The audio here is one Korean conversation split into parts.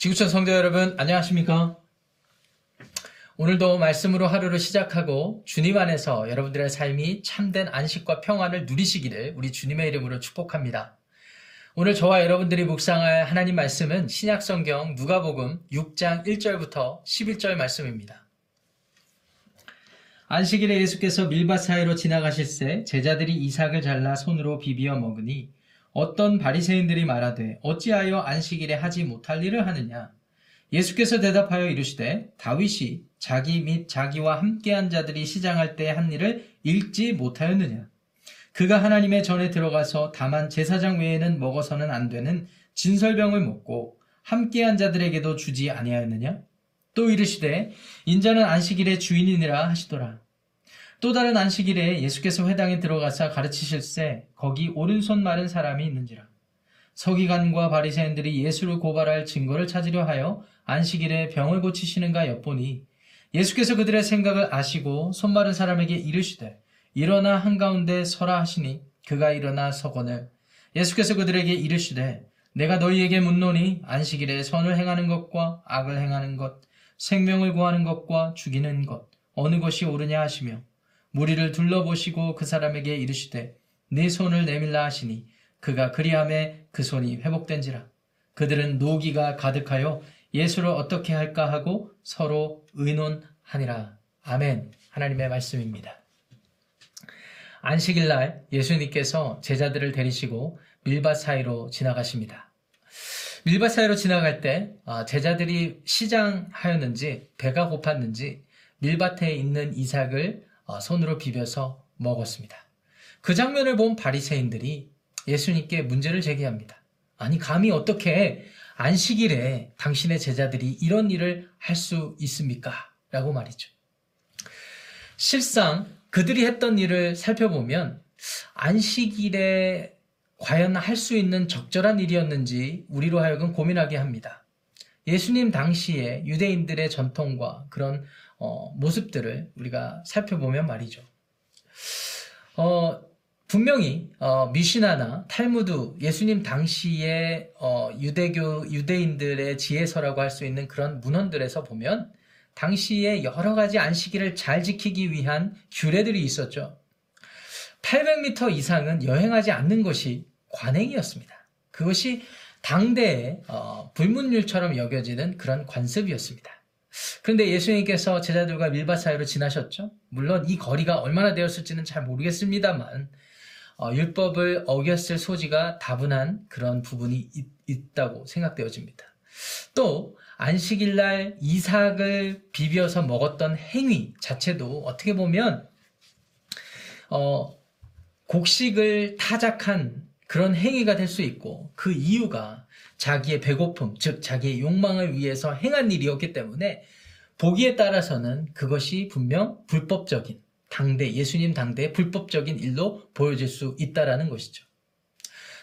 지구촌 성도 여러분, 안녕하십니까? 오늘도 말씀으로 하루를 시작하고 주님 안에서 여러분들의 삶이 참된 안식과 평안을 누리시기를 우리 주님의 이름으로 축복합니다. 오늘 저와 여러분들이 묵상할 하나님 말씀은 신약성경 누가복음 6장 1절부터 11절 말씀입니다. 안식일에 예수께서 밀밭 사이로 지나가실새 제자들이 이삭을 잘라 손으로 비비어 먹으니 어떤 바리새인들이 말하되 어찌하여 안식일에 하지 못할 일을 하느냐? 예수께서 대답하여 이르시되 다윗이 자기 및 자기와 함께한 자들이 시장할 때 한 일을 읽지 못하였느냐? 그가 하나님의 전에 들어가서 다만 제사장 외에는 먹어서는 안 되는 진설병을 먹고 함께한 자들에게도 주지 아니하였느냐? 또 이르시되 인자는 안식일의 주인이니라 하시더라 또 다른 안식일에 예수께서 회당에 들어가사 가르치실새 거기 오른손 마른 사람이 있는지라. 서기관과 바리새인들이 예수를 고발할 증거를 찾으려 하여 안식일에 병을 고치시는가 엿보니 예수께서 그들의 생각을 아시고 손 마른 사람에게 이르시되 일어나 한가운데 서라 하시니 그가 일어나 서거늘 예수께서 그들에게 이르시되 내가 너희에게 묻노니 안식일에 선을 행하는 것과 악을 행하는 것 생명을 구하는 것과 죽이는 것 어느 것이 옳으냐 하시며 무리를 둘러보시고 그 사람에게 이르시되 네 손을 내밀라 하시니 그가 그리함에 그 손이 회복된지라 그들은 노기가 가득하여 예수를 어떻게 할까 하고 서로 의논하니라 아멘 하나님의 말씀입니다. 안식일 날 예수님께서 제자들을 데리시고 밀밭 사이로 지나가십니다. 밀밭 사이로 지나갈 때 아, 제자들이 시장하였는지 배가 고팠는지 밀밭에 있는 이삭을 어, 손으로 비벼서 먹었습니다. 그 장면을 본 바리새인들이 예수님께 문제를 제기합니다. 아니 감히 어떻게 안식일에 당신의 제자들이 이런 일을 할 수 있습니까? 라고 말이죠. 실상 그들이 했던 일을 살펴보면 안식일에 과연 할 수 있는 적절한 일이었는지 우리로 하여금 고민하게 합니다. 예수님 당시에 유대인들의 전통과 그런 어, 모습들을 우리가 살펴보면 말이죠. 어, 분명히 어, 미시나나 탈무드 예수님 당시의 어, 유대교 유대인들의 지혜서라고 할 수 있는 그런 문헌들에서 보면 당시에 여러 가지 안식일을 잘 지키기 위한 규례들이 있었죠. 800m 이상은 여행하지 않는 것이 관행이었습니다. 그것이 당대의 어, 불문율처럼 여겨지는 그런 관습이었습니다. 그런데 예수님께서 제자들과 밀밭 사이로 지나셨죠. 물론 이 거리가 얼마나 되었을지는 잘 모르겠습니다만 어, 율법을 어겼을 소지가 다분한 그런 부분이 있, 다고 생각되어집니다. 또 안식일 날 이삭을 비벼서 먹었던 행위 자체도 어떻게 보면 어, 곡식을 타작한 그런 행위가 될 수 있고 그 이유가 자기의 배고픔, 즉 자기의 욕망을 위해서 행한 일이었기 때문에 보기에 따라서는 그것이 분명 불법적인 당대 예수님 당대의 불법적인 일로 보여질 수 있다라는 것이죠.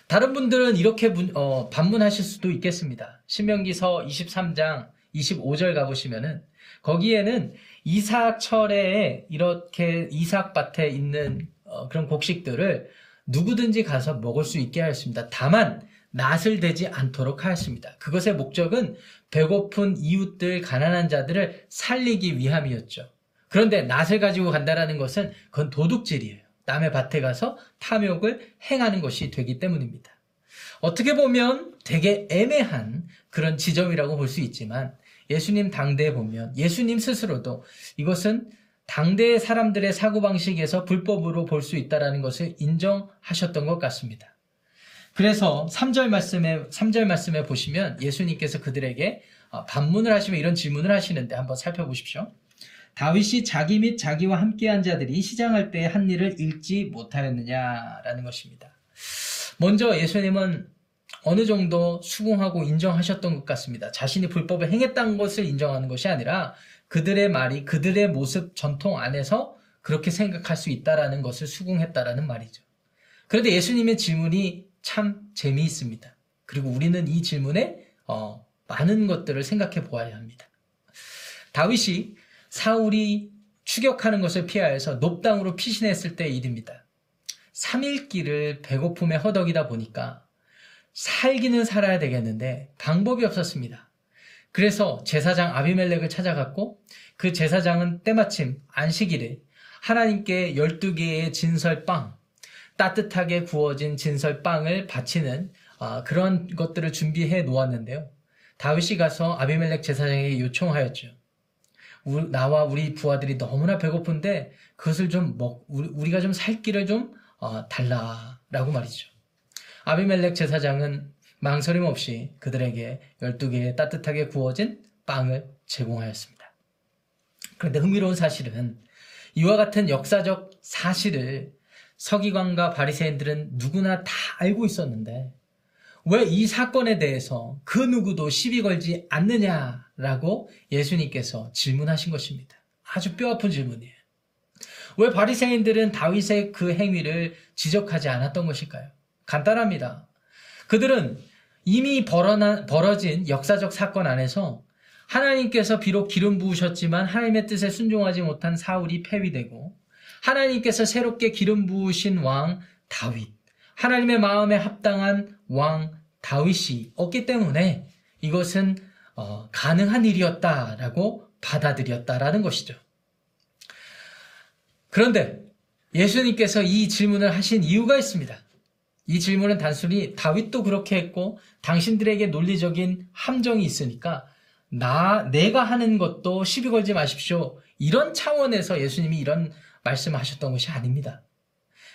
다른 분들은 이렇게 문, 어, 반문하실 수도 있겠습니다. 신명기서 23장 25절 가보시면은 거기에는 이삭철에 이렇게 이삭밭에 있는 어, 그런 곡식들을 누구든지 가서 먹을 수 있게 하였습니다. 다만 낯을 대지 않도록 하였습니다. 그것의 목적은 배고픈 이웃들, 가난한 자들을 살리기 위함이었죠. 그런데 낯을 가지고 간다라는 것은 그건 도둑질이에요. 남의 밭에 가서 탐욕을 행하는 것이 되기 때문입니다. 어떻게 보면 되게 애매한 그런 지점이라고 볼 수 있지만 예수님 당대에 보면 예수님 스스로도 이것은 당대의 사람들의 사고방식에서 불법으로 볼 수 있다는 것을 인정하셨던 것 같습니다. 그래서 3절 말씀에 3절 말씀에 보시면 예수님께서 그들에게 어, 반문을 하시면 이런 질문을 하시는데 한번 살펴보십시오. 다윗이 자기 및 자기와 함께한 자들이 시장할 때 한 일을 읽지 못하였느냐라는 것입니다. 먼저 예수님은 어느 정도 수긍하고 인정하셨던 것 같습니다. 자신이 불법을 행했다는 것을 인정하는 것이 아니라 그들의 말이 그들의 모습 전통 안에서 그렇게 생각할 수 있다라는 것을 수긍했다라는 말이죠. 그런데 예수님의 질문이 참 재미있습니다. 그리고 우리는 이 질문에 어, 많은 것들을 생각해 보아야 합니다. 다윗이 사울이 추격하는 것을 피하여서 높당으로 피신했을 때의 일입니다. 3일 길을 배고픔에 허덕이다 보니까 살기는 살아야 되겠는데 방법이 없었습니다. 그래서 제사장 아비멜렉을 찾아갔고 그 제사장은 때마침 안식일에 하나님께 12개의 진설빵, 따뜻하게 구워진 진설빵을 바치는 아, 그런 것들을 준비해 놓았는데요. 다윗이 가서 아비멜렉 제사장에게 요청하였죠. 나와 우리 부하들이 너무나 배고픈데 그것을 좀 먹, 우리 가 좀살 길을 좀 어, 달라라고 말이죠. 아비멜렉 제사장은 망설임 없이 그들에게 12개의 따뜻하게 구워진 빵을 제공하였습니다. 그런데 흥미로운 사실은 이와 같은 역사적 사실을 서기관과 바리새인들은 누구나 다 알고 있었는데 왜 이 사건에 대해서 그 누구도 시비 걸지 않느냐라고 예수님께서 질문하신 것입니다. 아주 뼈아픈 질문이에요. 왜 바리새인들은 다윗의 그 행위를 지적하지 않았던 것일까요? 간단합니다. 그들은 이미 벌어진 역사적 사건 안에서 하나님께서 비록 기름 부으셨지만 하나님의 뜻에 순종하지 못한 사울이 폐위되고 하나님께서 새롭게 기름 부으신 왕 다윗, 하나님의 마음에 합당한 왕 다윗이 없기 때문에 이것은 어, 가능한 일이었다라고 받아들였다라는 것이죠. 그런데 예수님께서 이 질문을 하신 이유가 있습니다. 이 질문은 단순히 다윗도 그렇게 했고 당신들에게 논리적인 함정이 있으니까 나 내가 하는 것도 시비 걸지 마십시오. 이런 차원에서 예수님이 이런 말씀을 하셨던 것이 아닙니다.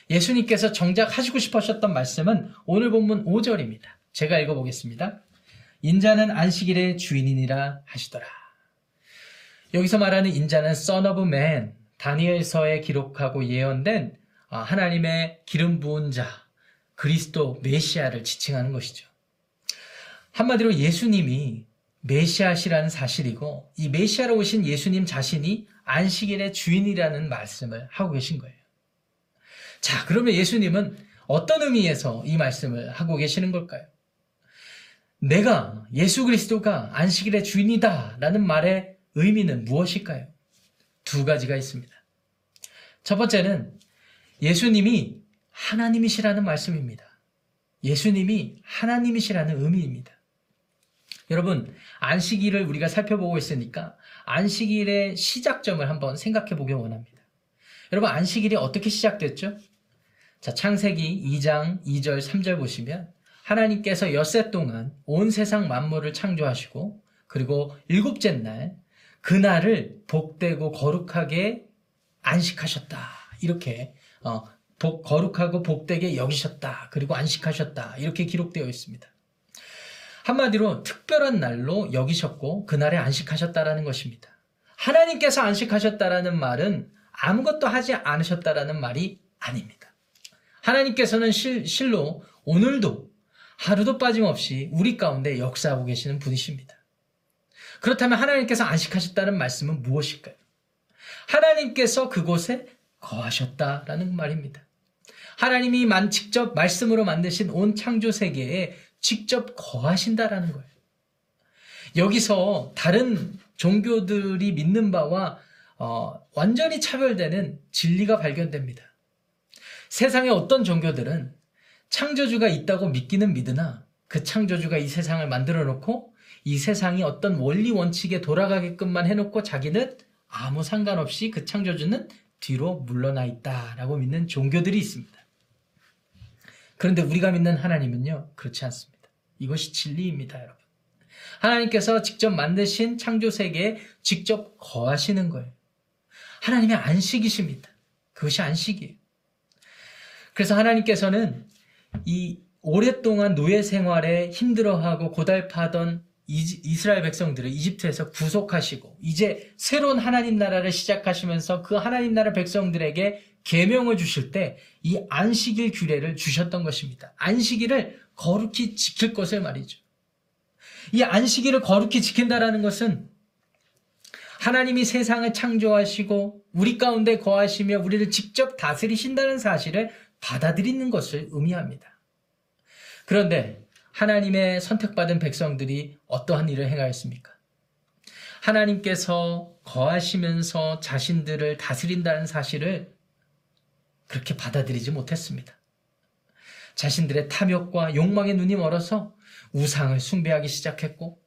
예수님께서 정작 하시고 싶으셨던 말씀은 오늘 본문 5절입니다. 제가 읽어보겠습니다. 인자는 안식일의 주인이니라 하시더라. 여기서 말하는 인자는 son of man, 다니엘서에 기록하고 예언된 아, 하나님의 기름 부은 자, 그리스도 메시아를 지칭하는 것이죠. 한마디로 예수님이 메시아시라는 사실이고 이 메시아로 오신 예수님 자신이 안식일의 주인이라는 말씀을 하고 계신 거예요. 자, 그러면 예수님은 어떤 의미에서 이 말씀을 하고 계시는 걸까요? 내가 예수 그리스도가 안식일의 주인이다 라는 말의 의미는 무엇일까요? 두 가지가 있습니다. 첫 번째는 예수님이 하나님이시라는 말씀입니다. 예수님이 하나님이시라는 의미입니다. 여러분, 안식일을 우리가 살펴보고 있으니까 안식일의 시작점을 한번 생각해 보기 원합니다. 여러분, 안식일이 어떻게 시작됐죠? 자, 창세기 2장 2절 3절 보시면 하나님께서 엿새 동안 온 세상 만물을 창조하시고 그리고 일곱째 날 그날을 복되고 거룩하게 안식하셨다. 이렇게 어, 복, 거룩하고 복되게 여기셨다. 그리고 안식하셨다. 이렇게 기록되어 있습니다. 한마디로 특별한 날로 여기셨고 그날에 안식하셨다라는 것입니다. 하나님께서 안식하셨다라는 말은 아무것도 하지 않으셨다라는 말이 아닙니다. 하나님께서는 실, 실로 오늘도 하루도 빠짐없이 우리 가운데 역사하고 계시는 분이십니다. 그렇다면 하나님께서 안식하셨다는 말씀은 무엇일까요? 하나님께서 그곳에 거하셨다라는 말입니다. 하나님이 만 직접 말씀으로 만드신 온 창조 세계에 직접 거하신다라는 거예요. 여기서 다른 종교들이 믿는 바와 어, 완전히 차별되는 진리가 발견됩니다. 세상의 어떤 종교들은 창조주가 있다고 믿기는 믿으나 그 창조주가 이 세상을 만들어 놓고 이 세상이 어떤 원리 원칙에 돌아가게끔만 해놓고 자기는 아무 상관없이 그 창조주는 뒤로 물러나 있다라고 믿는 종교들이 있습니다. 그런데 우리가 믿는 하나님은요, 그렇지 않습니다. 이것이 진리입니다, 여러분. 하나님께서 직접 만드신 창조 세계에 직접 거하시는 거예요. 하나님의 안식이십니다. 그것이 안식이에요. 그래서 하나님께서는 이 오랫동안 노예 생활에 힘들어하고 고달파던 이스라엘 백성들을 이집트에서 구속하시고 이제 새로운 하나님 나라를 시작하시면서 그 하나님 나라 백성들에게 계명을 주실 때 이 안식일 규례를 주셨던 것입니다. 안식일을 거룩히 지킬 것을 말이죠. 이 안식일을 거룩히 지킨다라는 것은 하나님이 세상을 창조하시고 우리 가운데 거하시며 우리를 직접 다스리신다는 사실을 받아들이는 것을 의미합니다. 그런데 하나님의 선택받은 백성들이 어떠한 일을 행하였습니까? 하나님께서 거하시면서 자신들을 다스린다는 사실을 그렇게 받아들이지 못했습니다. 자신들의 탐욕과 욕망의 눈이 멀어서 우상을 숭배하기 시작했고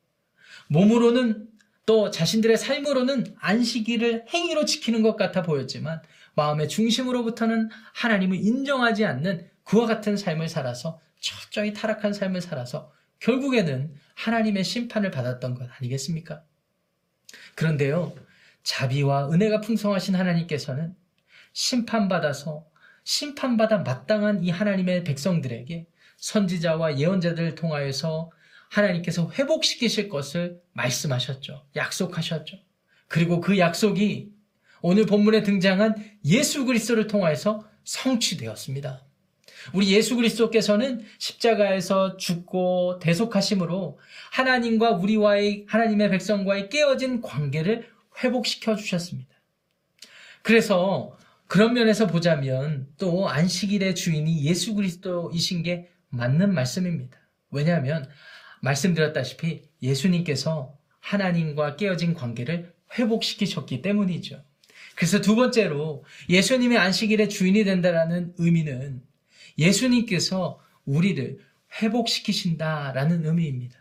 몸으로는 또 자신들의 삶으로는 안식일을 행위로 지키는 것 같아 보였지만 마음의 중심으로부터는 하나님을 인정하지 않는 그와 같은 삶을 살아서 철저히 타락한 삶을 살아서 결국에는 하나님의 심판을 받았던 것 아니겠습니까? 그런데요, 자비와 은혜가 풍성하신 하나님께서는 심판받아서 심판받아 마땅한 이 하나님의 백성들에게 선지자와 예언자들을 통하여서 하나님께서 회복시키실 것을 말씀하셨죠. 약속하셨죠. 그리고 그 약속이 오늘 본문에 등장한 예수 그리스도를 통하여서 성취되었습니다. 우리 예수 그리스도께서는 십자가에서 죽고 대속하심으로 하나님과 우리와의 하나님의 백성과의 깨어진 관계를 회복시켜 주셨습니다. 그래서 그런 면에서 보자면 또 안식일의 주인이 예수 그리스도이신 게 맞는 말씀입니다. 왜냐하면 말씀드렸다시피 예수님께서 하나님과 깨어진 관계를 회복시키셨기 때문이죠. 그래서 두 번째로 예수님의 안식일의 주인이 된다라는 의미는 예수님께서 우리를 회복시키신다라는 의미입니다.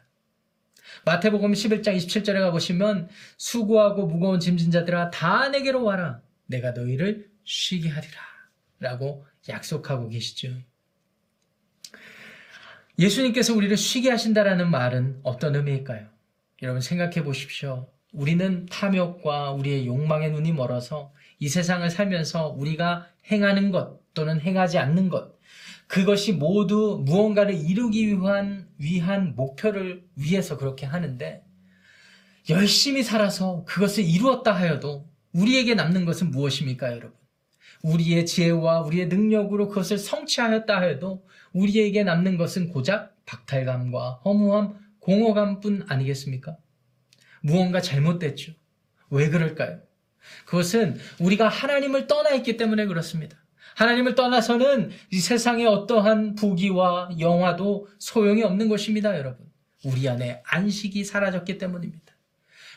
마태복음 11장 27절에 가보시면 수고하고 무거운 짐진 자들아 다 내게로 와라 내가 너희를 쉬게 하리라 라고 약속하고 계시죠. 예수님께서 우리를 쉬게 하신다라는 말은 어떤 의미일까요? 여러분 생각해 보십시오. 우리는 탐욕과 우리의 욕망의 눈이 멀어서 이 세상을 살면서 우리가 행하는 것 또는 행하지 않는 것 그것이 모두 무언가를 이루기 위한 위한 목표를 위해서 그렇게 하는데 열심히 살아서 그것을 이루었다 하여도 우리에게 남는 것은 무엇입니까, 여러분? 우리의 지혜와 우리의 능력으로 그것을 성취하였다 해도 우리에게 남는 것은 고작 박탈감과 허무함, 공허감뿐 아니겠습니까? 무언가 잘못됐죠. 왜 그럴까요? 그것은 우리가 하나님을 떠나 있기 때문에 그렇습니다. 하나님을 떠나서는 이 세상의 어떠한 부귀와 영화도 소용이 없는 것입니다, 여러분. 우리 안에 안식이 사라졌기 때문입니다.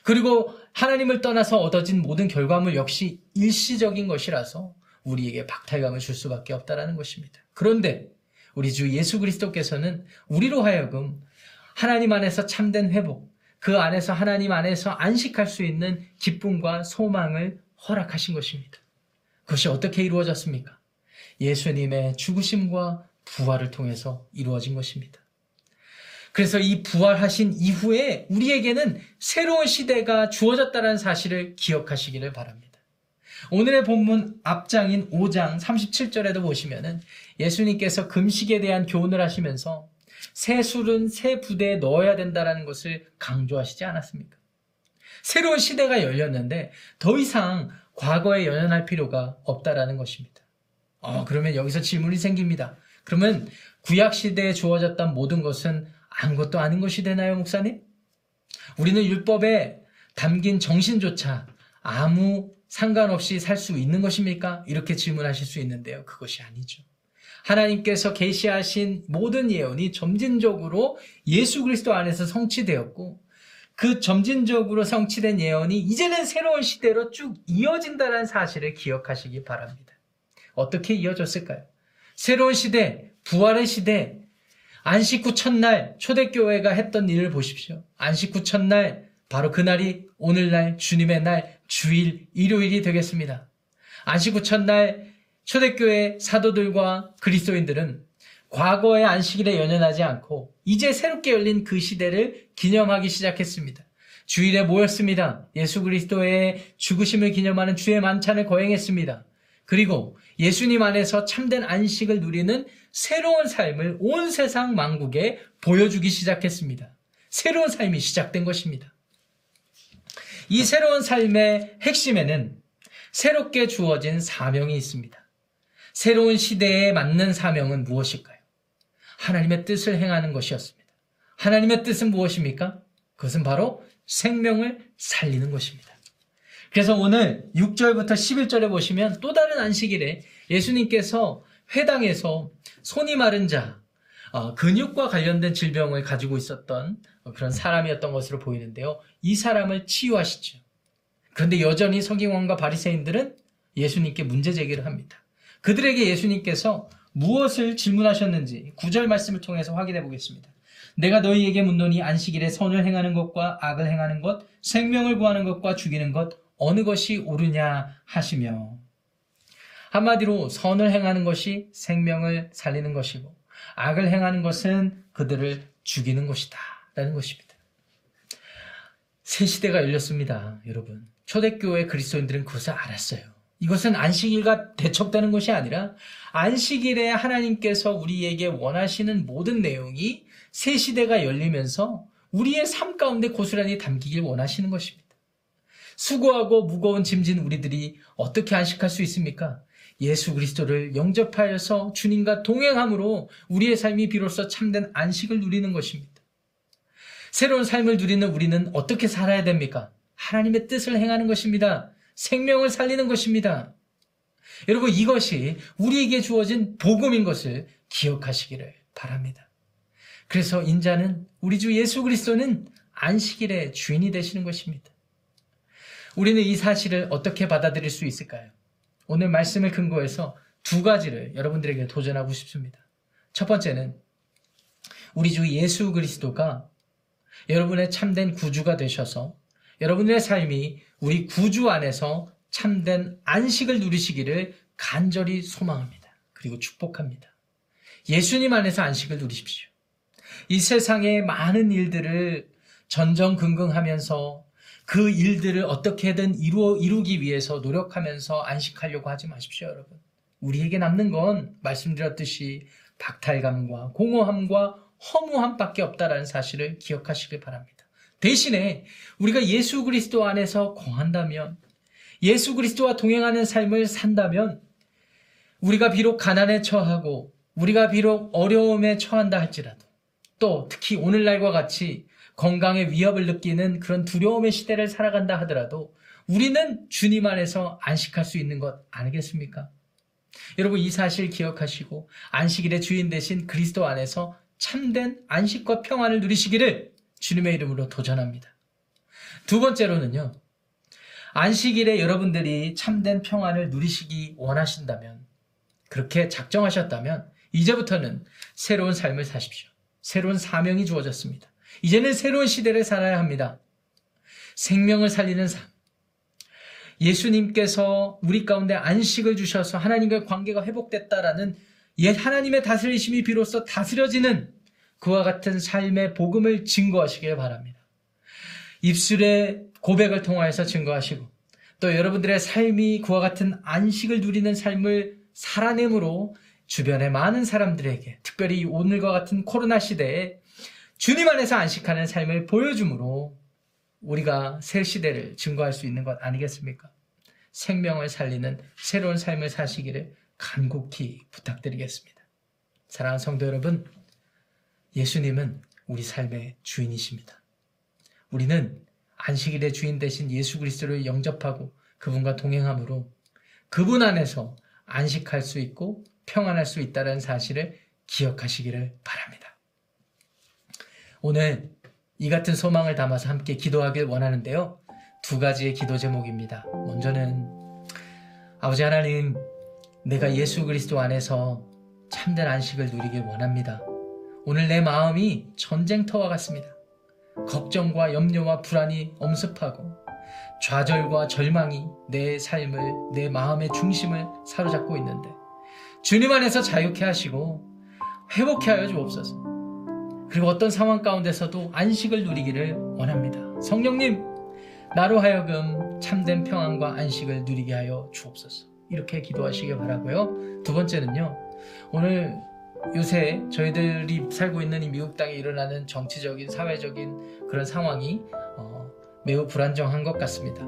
그리고 하나님을 떠나서 얻어진 모든 결과물 역시 일시적인 것이라서 우리에게 박탈감을 줄 수밖에 없다라는 것입니다. 그런데 우리 주 예수 그리스도께서는 우리로 하여금 하나님 안에서 참된 회복, 그 안에서 하나님 안에서 안식할 수 있는 기쁨과 소망을 허락하신 것입니다. 그것이 어떻게 이루어졌습니까? 예수님의 죽으심과 부활을 통해서 이루어진 것입니다. 그래서 이 부활하신 이후에 우리에게는 새로운 시대가 주어졌다는 사실을 기억하시기를 바랍니다. 오늘의 본문 앞장인 5장 37절에도 보시면은 예수님께서 금식에 대한 교훈을 하시면서 새 술은 새 부대에 넣어야 된다는 것을 강조하시지 않았습니까? 새로운 시대가 열렸는데 더 이상 과거에 연연할 필요가 없다라는 것입니다. 어, 그러면 여기서 질문이 생깁니다. 그러면 구약 시대에 주어졌던 모든 것은 아무것도 아닌 것이 되나요, 목사님? 우리는 율법에 담긴 정신조차 아무 상관없이 살 수 있는 것입니까? 이렇게 질문하실 수 있는데요. 그것이 아니죠. 하나님께서 계시하신 모든 예언이 점진적으로 예수 그리스도 안에서 성취되었고 그 점진적으로 성취된 예언이 이제는 새로운 시대로 쭉 이어진다는 사실을 기억하시기 바랍니다. 어떻게 이어졌을까요? 새로운 시대, 부활의 시대, 안식 후 첫날 초대교회가 했던 일을 보십시오. 안식 후 첫날 바로 그날이 오늘날 주님의 날 주일 일요일이 되겠습니다. 안식 후 첫날 초대교회 사도들과 그리스도인들은 과거의 안식일에 연연하지 않고 이제 새롭게 열린 그 시대를 기념하기 시작했습니다. 주일에 모였습니다. 예수 그리스도의 죽으심을 기념하는 주의 만찬을 거행했습니다. 그리고 예수님 안에서 참된 안식을 누리는 새로운 삶을 온 세상 만국에 보여주기 시작했습니다. 새로운 삶이 시작된 것입니다. 이 새로운 삶의 핵심에는 새롭게 주어진 사명이 있습니다. 새로운 시대에 맞는 사명은 무엇일까요? 하나님의 뜻을 행하는 것이었습니다. 하나님의 뜻은 무엇입니까? 그것은 바로 생명을 살리는 것입니다. 그래서 오늘 6절부터 11절에 보시면 또 다른 안식일에 예수님께서 회당에서 손이 마른 자, 어, 근육과 관련된 질병을 가지고 있었던 그런 사람이었던 것으로 보이는데요. 이 사람을 치유하시죠. 그런데 여전히 서기관과 바리새인들은 예수님께 문제 제기를 합니다. 그들에게 예수님께서 무엇을 질문하셨는지 구절 말씀을 통해서 확인해 보겠습니다. 내가 너희에게 묻노니 안식일에 선을 행하는 것과 악을 행하는 것, 생명을 구하는 것과 죽이는 것, 어느 것이 옳으냐 하시며. 한마디로 선을 행하는 것이 생명을 살리는 것이고, 악을 행하는 것은 그들을 죽이는 것이다. 라는 것입니다. 새 시대가 열렸습니다, 여러분. 초대교회 그리스도인들은 그것을 알았어요. 이것은 안식일과 대척되는 것이 아니라 안식일에 하나님께서 우리에게 원하시는 모든 내용이 새 시대가 열리면서 우리의 삶 가운데 고스란히 담기길 원하시는 것입니다. 수고하고 무거운 짐진 우리들이 어떻게 안식할 수 있습니까? 예수 그리스도를 영접하여서 주님과 동행함으로 우리의 삶이 비로소 참된 안식을 누리는 것입니다. 새로운 삶을 누리는 우리는 어떻게 살아야 됩니까? 하나님의 뜻을 행하는 것입니다. 생명을 살리는 것입니다. 여러분 이것이 우리에게 주어진 복음인 것을 기억하시기를 바랍니다. 그래서 인자는 우리 주 예수 그리스도는 안식일의 주인이 되시는 것입니다. 우리는 이 사실을 어떻게 받아들일 수 있을까요? 오늘 말씀을 근거해서 두 가지를 여러분들에게 도전하고 싶습니다. 첫 번째는 우리 주 예수 그리스도가 여러분의 참된 구주가 되셔서 여러분의 삶이 우리 구주 안에서 참된 안식을 누리시기를 간절히 소망합니다. 그리고 축복합니다. 예수님 안에서 안식을 누리십시오. 이 세상의 많은 일들을 전전긍긍하면서 그 일들을 어떻게든 이루, 이루기 위해서 노력하면서 안식하려고 하지 마십시오, 여러분. 우리에게 남는 건 말씀드렸듯이 박탈감과 공허함과 허무함밖에 없다라는 사실을 기억하시길 바랍니다. 대신에 우리가 예수 그리스도 안에서 거한다면 예수 그리스도와 동행하는 삶을 산다면 우리가 비록 가난에 처하고 우리가 비록 어려움에 처한다 할지라도 또 특히 오늘날과 같이 건강의 위협을 느끼는 그런 두려움의 시대를 살아간다 하더라도 우리는 주님 안에서 안식할 수 있는 것 아니겠습니까? 여러분 이 사실 기억하시고 안식일의 주인 대신 그리스도 안에서 참된 안식과 평안을 누리시기를 주님의 이름으로 도전합니다. 두 번째로는요. 안식일에 여러분들이 참된 평안을 누리시기 원하신다면 그렇게 작정하셨다면 이제부터는 새로운 삶을 사십시오. 새로운 사명이 주어졌습니다. 이제는 새로운 시대를 살아야 합니다. 생명을 살리는 삶. 예수님께서 우리 가운데 안식을 주셔서 하나님과 관계가 회복됐다라는 옛 하나님의 다스리심이 비로소 다스려지는 그와 같은 삶의 복음을 증거하시길 바랍니다. 입술의 고백을 통하여서 증거하시고 또 여러분들의 삶이 그와 같은 안식을 누리는 삶을 살아내므로 주변의 많은 사람들에게 특별히 오늘과 같은 코로나 시대에 주님 안에서 안식하는 삶을 보여주므로 우리가 새 시대를 증거할 수 있는 것 아니겠습니까? 생명을 살리는 새로운 삶을 사시기를 간곡히 부탁드리겠습니다. 사랑하는 성도 여러분, 예수님은 우리 삶의 주인이십니다. 우리는 안식일의 주인 대신 예수 그리스도를 영접하고 그분과 동행함으로 그분 안에서 안식할 수 있고 평안할 수 있다는 사실을 기억하시기를 바랍니다. 오늘 이 같은 소망을 담아서 함께 기도하길 원하는데요. 두 가지의 기도 제목입니다. 먼저는 아버지 하나님, 내가 예수 그리스도 안에서 참된 안식을 누리길 원합니다. 오늘 내 마음이 전쟁터와 같습니다. 걱정과 염려와 불안이 엄습하고 좌절과 절망이 내 삶을, 내 마음의 중심을 사로잡고 있는데 주님 안에서 자유케 하시고 회복케 하여 주옵소서. 그리고 어떤 상황 가운데서도 안식을 누리기를 원합니다. 성령님, 나로 하여금 참된 평안과 안식을 누리게 하여 주옵소서. 이렇게 기도하시길 바라고요. 두 번째는요. 오늘 요새 저희들이 살고 있는 이 미국 땅에 일어나는 정치적인 사회적인 그런 상황이 어, 매우 불안정한 것 같습니다.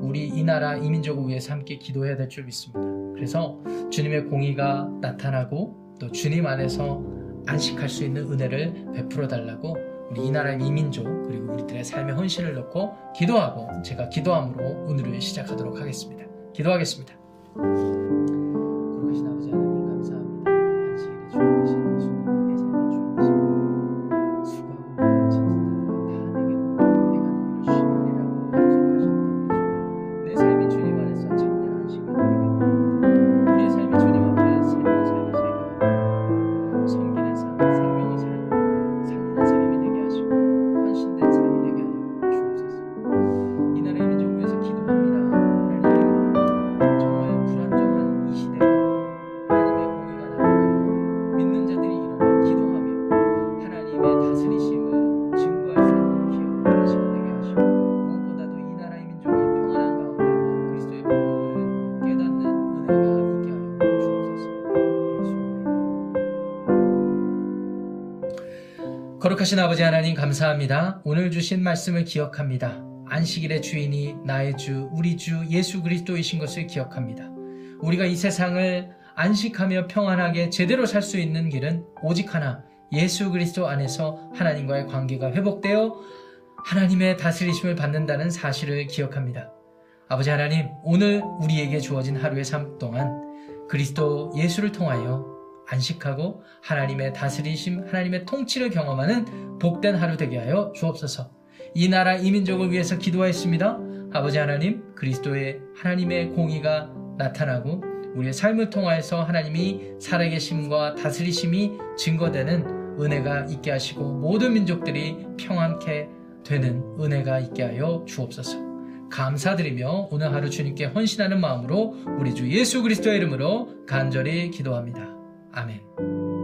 우리 이 나라 이민족을 위해서 함께 기도해야 될 줄 믿습니다. 그래서 주님의 공의가 나타나고 또 주님 안에서 안식할 수 있는 은혜를 베풀어 달라고 우리 이 나라의 이민족 그리고 우리들의 삶의 헌신을 넣고 기도하고 제가 기도함으로 오늘을 시작하도록 하겠습니다. 기도하겠습니다. 거룩하신 아버지 하나님 감사합니다. 오늘 주신 말씀을 기억합니다. 안식일의 주인이 나의 주, 우리 주 예수 그리스도이신 것을 기억합니다. 우리가 이 세상을 안식하며 평안하게 제대로 살 수 있는 길은 오직 하나, 예수 그리스도 안에서 하나님과의 관계가 회복되어 하나님의 다스리심을 받는다는 사실을 기억합니다. 아버지 하나님, 오늘 우리에게 주어진 하루의 삶 동안 그리스도 예수를 통하여 안식하고 하나님의 다스리심, 하나님의 통치를 경험하는 복된 하루 되게 하여 주옵소서. 이 나라 이민족을 위해서 기도하였습니다. 아버지 하나님, 그리스도의 하나님의 공의가 나타나고 우리의 삶을 통하여서 하나님이 살아계심과 다스리심이 증거되는 은혜가 있게 하시고 모든 민족들이 평안케 되는 은혜가 있게 하여 주옵소서. 감사드리며 오늘 하루 주님께 헌신하는 마음으로 우리 주 예수 그리스도의 이름으로 간절히 기도합니다. 아멘.